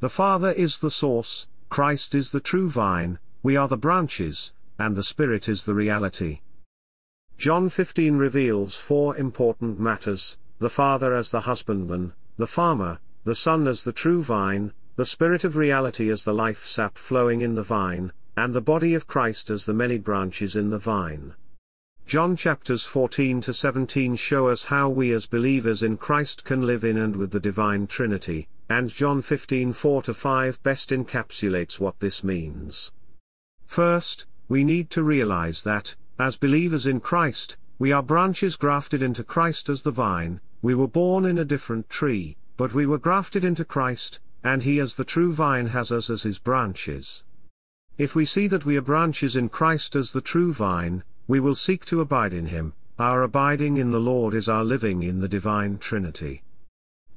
The Father is the source, Christ is the true vine, we are the branches, and the Spirit is the reality. John 15 reveals four important matters the Father as the husbandman, the farmer, the Son as the true vine, the Spirit of reality as the life sap flowing in the vine, and the body of Christ as the many branches in the vine. John chapters 14 to 17 show us how we as believers in Christ can live in and with the divine Trinity, and John 15 4 to 5 best encapsulates what this means. First, we need to realize that, as believers in Christ, we are branches grafted into Christ as the vine, we were born in a different tree, but we were grafted into Christ, and He as the true vine has us as His branches. If we see that we are branches in Christ as the true vine, we will seek to abide in Him, our abiding in the Lord is our living in the divine Trinity.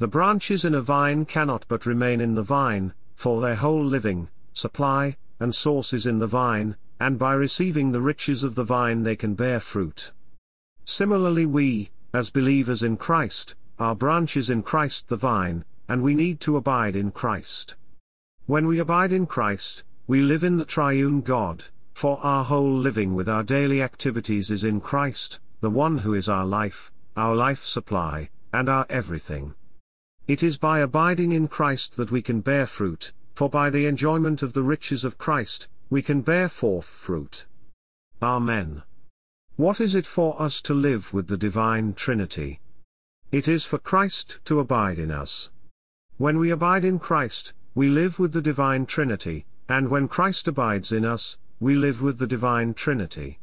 The branches in a vine cannot but remain in the vine, for their whole living, supply, and source is in the vine, and by receiving the riches of the vine they can bear fruit. Similarly we, as believers in Christ, are branches in Christ the vine, and we need to abide in Christ. When we abide in Christ, we live in the triune God, for our whole living with our daily activities is in Christ, the one who is our life, our life supply, and our everything. It is by abiding in Christ that we can bear fruit, for by the enjoyment of the riches of Christ, we can bear forth fruit. Amen. What is it for us to live with the divine Trinity? It is for Christ to abide in us. When we abide in Christ, we live with the divine Trinity, and when Christ abides in us, we live with the divine Trinity.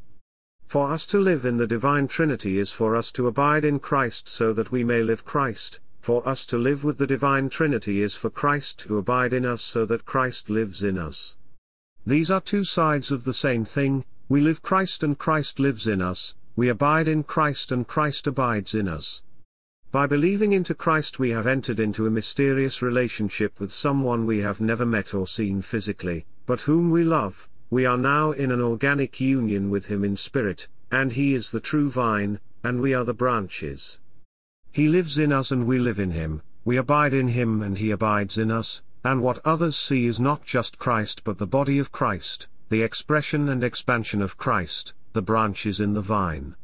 For us to live in the divine Trinity is for us to abide in Christ so that we may live Christ, for us to live with the divine Trinity is for Christ to abide in us so that Christ lives in us. These are two sides of the same thing, we live Christ and Christ lives in us, we abide in Christ and Christ abides in us. By believing into Christ we have entered into a mysterious relationship with someone we have never met or seen physically, but whom we love, we are now in an organic union with him in spirit, and he is the true vine, and we are the branches. He lives in us and we live in him, we abide in him and he abides in us, and what others see is not just Christ but the body of Christ, the expression and expansion of Christ, the branches in the vine.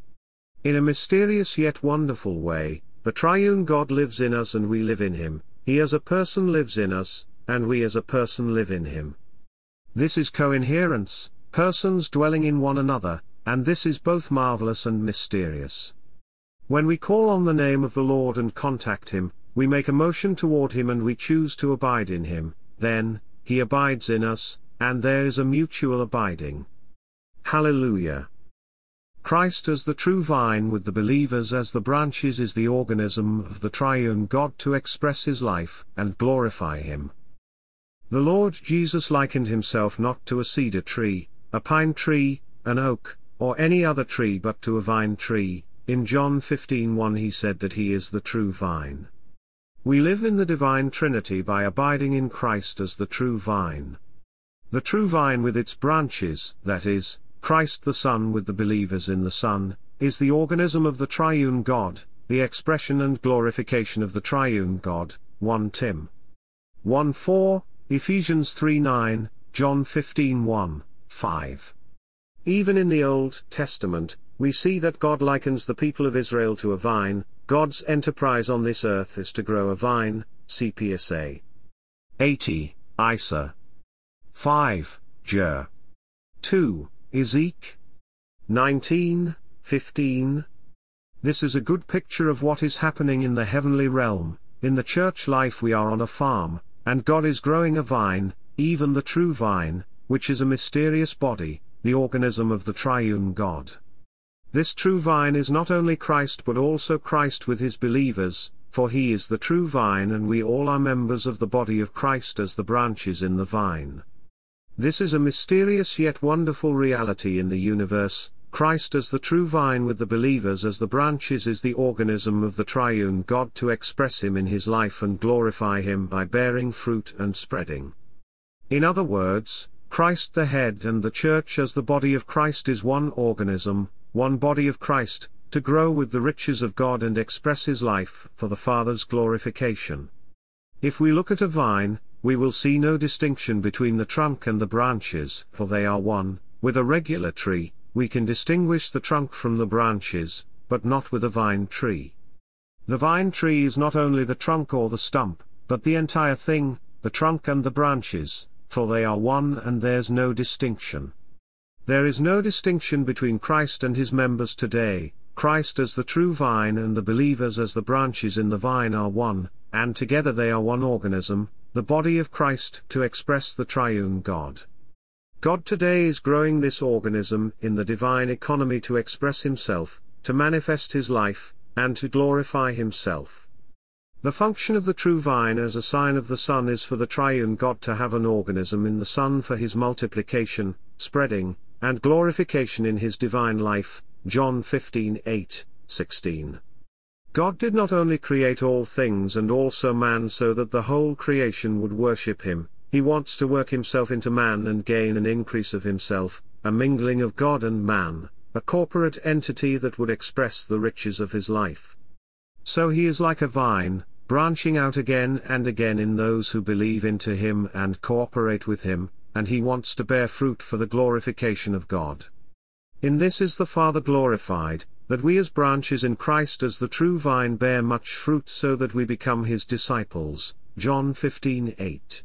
In a mysterious yet wonderful way, the triune God lives in us and we live in him, he as a person lives in us, and we as a person live in him. This is coinherence, persons dwelling in one another, and this is both marvelous and mysterious. When we call on the name of the Lord and contact him, we make a motion toward him and we choose to abide in him, then, he abides in us, and there is a mutual abiding. Hallelujah. Christ as the true vine with the believers as the branches is the organism of the triune God to express his life and glorify him. The Lord Jesus likened himself not to a cedar tree, a pine tree, an oak, or any other tree but to a vine tree. In John 15:1 he said that he is the true vine. We live in the divine Trinity by abiding in Christ as the true vine. The true vine with its branches, that is, Christ the Son with the believers in the Son, is the organism of the triune God, the expression and glorification of the triune God, 1 Tim. 1 4, Ephesians 3 9, John 15 1, 5. Even in the Old Testament, we see that God likens the people of Israel to a vine, God's enterprise on this earth is to grow a vine, CPSA. 80, Isa. 5, Jer. 2, Ezek. 19, 15. This is a good picture of what is happening in the heavenly realm, in the church life we are on a farm, and God is growing a vine, even the true vine, which is a mysterious body, the organism of the triune God. This true vine is not only Christ but also Christ with his believers, for he is the true vine and we all are members of the body of Christ as the branches in the vine. This is a mysterious yet wonderful reality in the universe. Christ as the true vine with the believers as the branches is the organism of the triune God to express Him in His life and glorify Him by bearing fruit and spreading. In other words, Christ the head and the church as the body of Christ is one organism, one body of Christ, to grow with the riches of God and express His life for the Father's glorification. If we look at a vine, we will see no distinction between the trunk and the branches, for they are one. With a regular tree, we can distinguish the trunk from the branches, but not with a vine tree. The vine tree is not only the trunk or the stump, but the entire thing, the trunk and the branches, for they are one and there's no distinction. There is no distinction between Christ and his members today, Christ as the true vine and the believers as the branches in the vine are one, and together they are one organism, the body of Christ to express the triune God. God today is growing this organism in the divine economy to express himself, to manifest his life, and to glorify himself. The function of the true vine as a sign of the Son is for the triune God to have an organism in the Son for his multiplication, spreading, and glorification in his divine life, John 15 8, 16. God did not only create all things and also man so that the whole creation would worship him, he wants to work himself into man and gain an increase of himself, a mingling of God and man, a corporate entity that would express the riches of his life. So he is like a vine, branching out again and again in those who believe into him and cooperate with him, and he wants to bear fruit for the glorification of God. In this is the Father glorified, that we as branches in Christ as the true vine bear much fruit so that we become his disciples. John 15:8.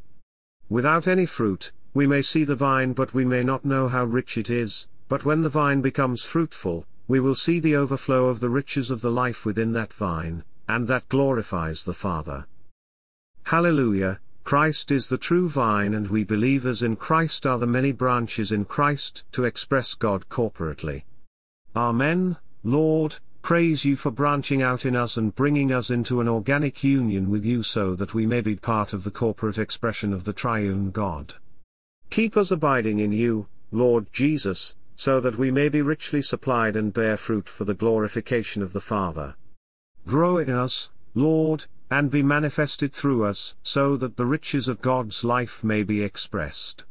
Without any fruit, we may see the vine but we may not know how rich it is, but when the vine becomes fruitful, we will see the overflow of the riches of the life within that vine, and that glorifies the Father. Hallelujah, Christ is the true vine and we believers in Christ are the many branches in Christ to express God corporately. Amen, Lord, praise you for branching out in us and bringing us into an organic union with you so that we may be part of the corporate expression of the triune God. Keep us abiding in you, Lord Jesus, so that we may be richly supplied and bear fruit for the glorification of the Father. Grow in us, Lord, and be manifested through us, so that the riches of God's life may be expressed.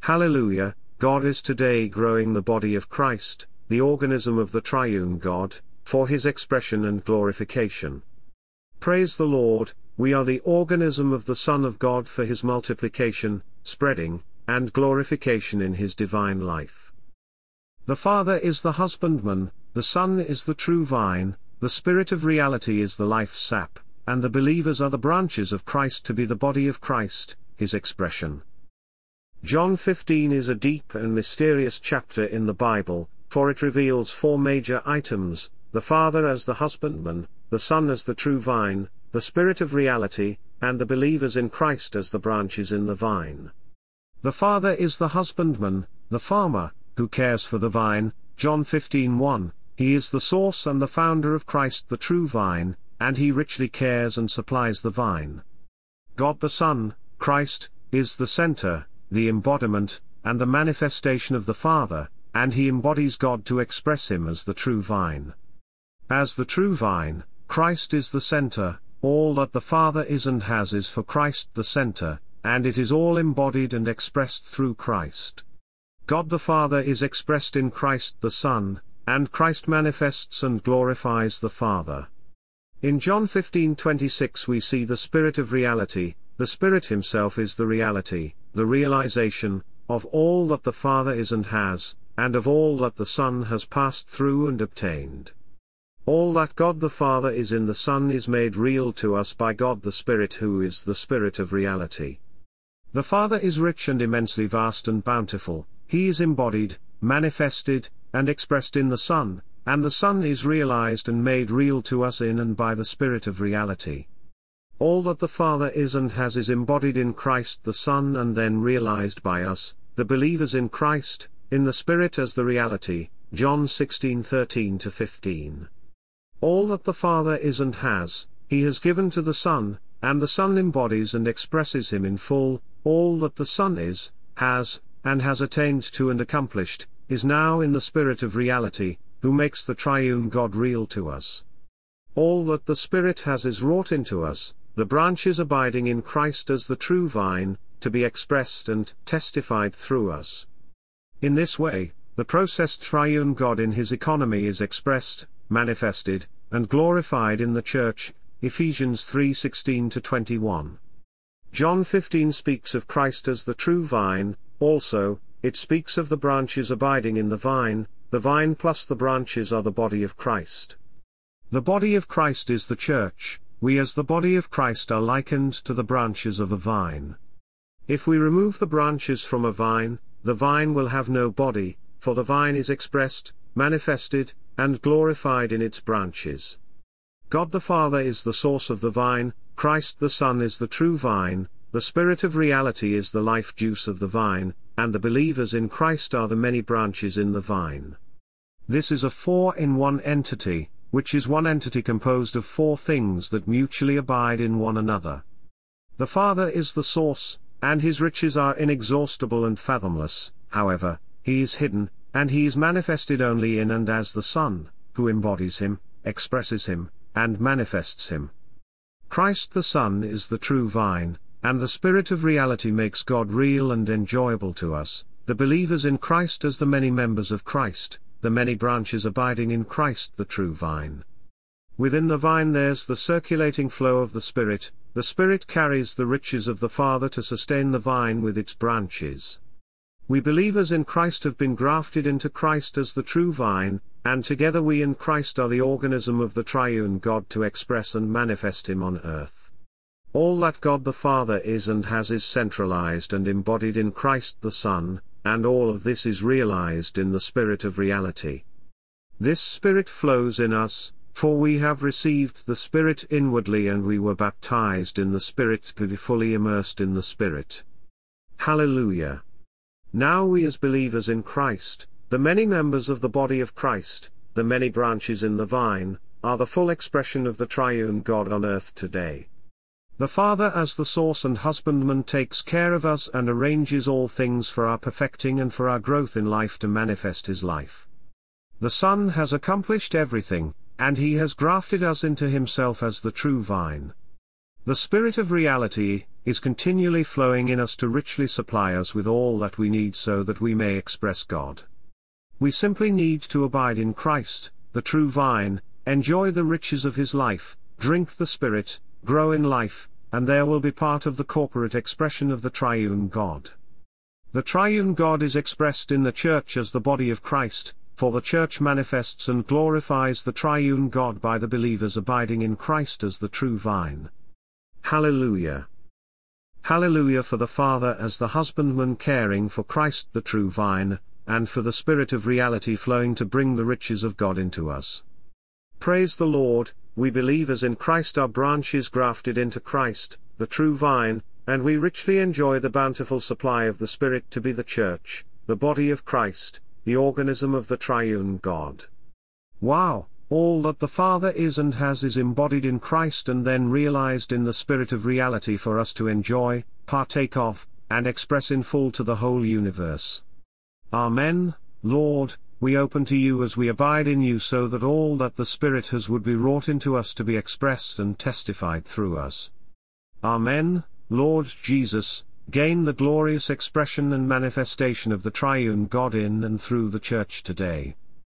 Hallelujah, God is today growing the body of Christ, the organism of the triune God, for his expression and glorification. Praise the Lord, we are the organism of the Son of God for his multiplication, spreading, and glorification in his divine life. The Father is the husbandman, the Son is the true vine, the Spirit of reality is the life sap, and the believers are the branches of Christ to be the body of Christ, his expression. John 15 is a deep and mysterious chapter in the Bible, for it reveals four major items, the Father as the husbandman, the Son as the true vine, the Spirit of reality, and the believers in Christ as the branches in the vine. The Father is the husbandman, the farmer, who cares for the vine, John 15:1, he is the source and the founder of Christ the true vine, and he richly cares and supplies the vine. God the Son, Christ, is the center, the embodiment, and the manifestation of the Father, and he embodies God to express him as the true vine. As the true vine, Christ is the center, all that the Father is and has is for Christ the center, and it is all embodied and expressed through Christ. God the Father is expressed in Christ the Son, and Christ manifests and glorifies the Father. In John 15:26 we see the Spirit of reality, the Spirit himself is the reality, the realization, of all that the Father is and has, and of all that the Son has passed through and obtained. All that God the Father is in the Son is made real to us by God the Spirit who is the Spirit of reality. The Father is rich and immensely vast and bountiful, he is embodied, manifested, and expressed in the Son, and the Son is realized and made real to us in and by the Spirit of reality. All that the Father is and has is embodied in Christ the Son and then realized by us, the believers in Christ, in the Spirit as the reality, John 16:13 15. All that the Father is and has, he has given to the Son, and the Son embodies and expresses him in full, all that the Son is, has, and has attained to and accomplished, is now in the Spirit of reality, who makes the triune God real to us. All that the Spirit has is wrought into us, the branches abiding in Christ as the true vine, to be expressed and testified through us. In this way, the processed triune God in his economy is expressed, manifested, and glorified in the Church, Ephesians 3:16 21. John 15 speaks of Christ as the true vine, also, it speaks of the branches abiding in the vine, the vine plus the branches are the body of Christ. The body of Christ is the church, we as the body of Christ are likened to the branches of a vine. If we remove the branches from a vine, the vine will have no body, for the vine is expressed, manifested, and glorified in its branches. God the Father is the source of the vine, Christ the Son is the true vine, the Spirit of reality is the life juice of the vine, and the believers in Christ are the many branches in the vine. This is a four-in-one entity, which is one entity composed of four things that mutually abide in one another. The Father is the source, and his riches are inexhaustible and fathomless, however, he is hidden, and he is manifested only in and as the Son, who embodies him, expresses him, and manifests him. Christ the Son is the true vine, and the Spirit of reality makes God real and enjoyable to us, the believers in Christ as the many members of Christ, the many branches abiding in Christ the true vine. Within the vine there's the circulating flow of the Spirit, the Spirit carries the riches of the Father to sustain the vine with its branches. We believers in Christ have been grafted into Christ as the true vine, and together we in Christ are the organism of the triune God to express and manifest Him on earth. All that God the Father is and has is centralized and embodied in Christ the Son, and all of this is realized in the Spirit of reality. This Spirit flows in us, for we have received the Spirit inwardly and we were baptized in the Spirit to be fully immersed in the Spirit. Hallelujah! Now we as believers in Christ, the many members of the body of Christ, the many branches in the vine, are the full expression of the triune God on earth today. The Father as the source and husbandman takes care of us and arranges all things for our perfecting and for our growth in life to manifest His life. The Son has accomplished everything, and He has grafted us into Himself as the true vine. The Spirit of reality is continually flowing in us to richly supply us with all that we need so that we may express God. We simply need to abide in Christ, the true vine, enjoy the riches of His life, drink the Spirit, grow in life, and there will be part of the corporate expression of the triune God. The triune God is expressed in the church as the body of Christ, for the church manifests and glorifies the triune God by the believers abiding in Christ as the true vine. Hallelujah! Hallelujah for the Father as the husbandman caring for Christ the true vine, and for the Spirit of reality flowing to bring the riches of God into us. Praise the Lord, we believers in Christ are branches grafted into Christ, the true vine, and we richly enjoy the bountiful supply of the Spirit to be the church, the body of Christ, the organism of the triune God. Wow! All that the Father is and has is embodied in Christ and then realized in the Spirit of reality for us to enjoy, partake of, and express in full to the whole universe. Amen, Lord, we open to you as we abide in you so that all that the Spirit has would be wrought into us to be expressed and testified through us. Amen, Lord Jesus, gain the glorious expression and manifestation of the triune God in and through the Church today.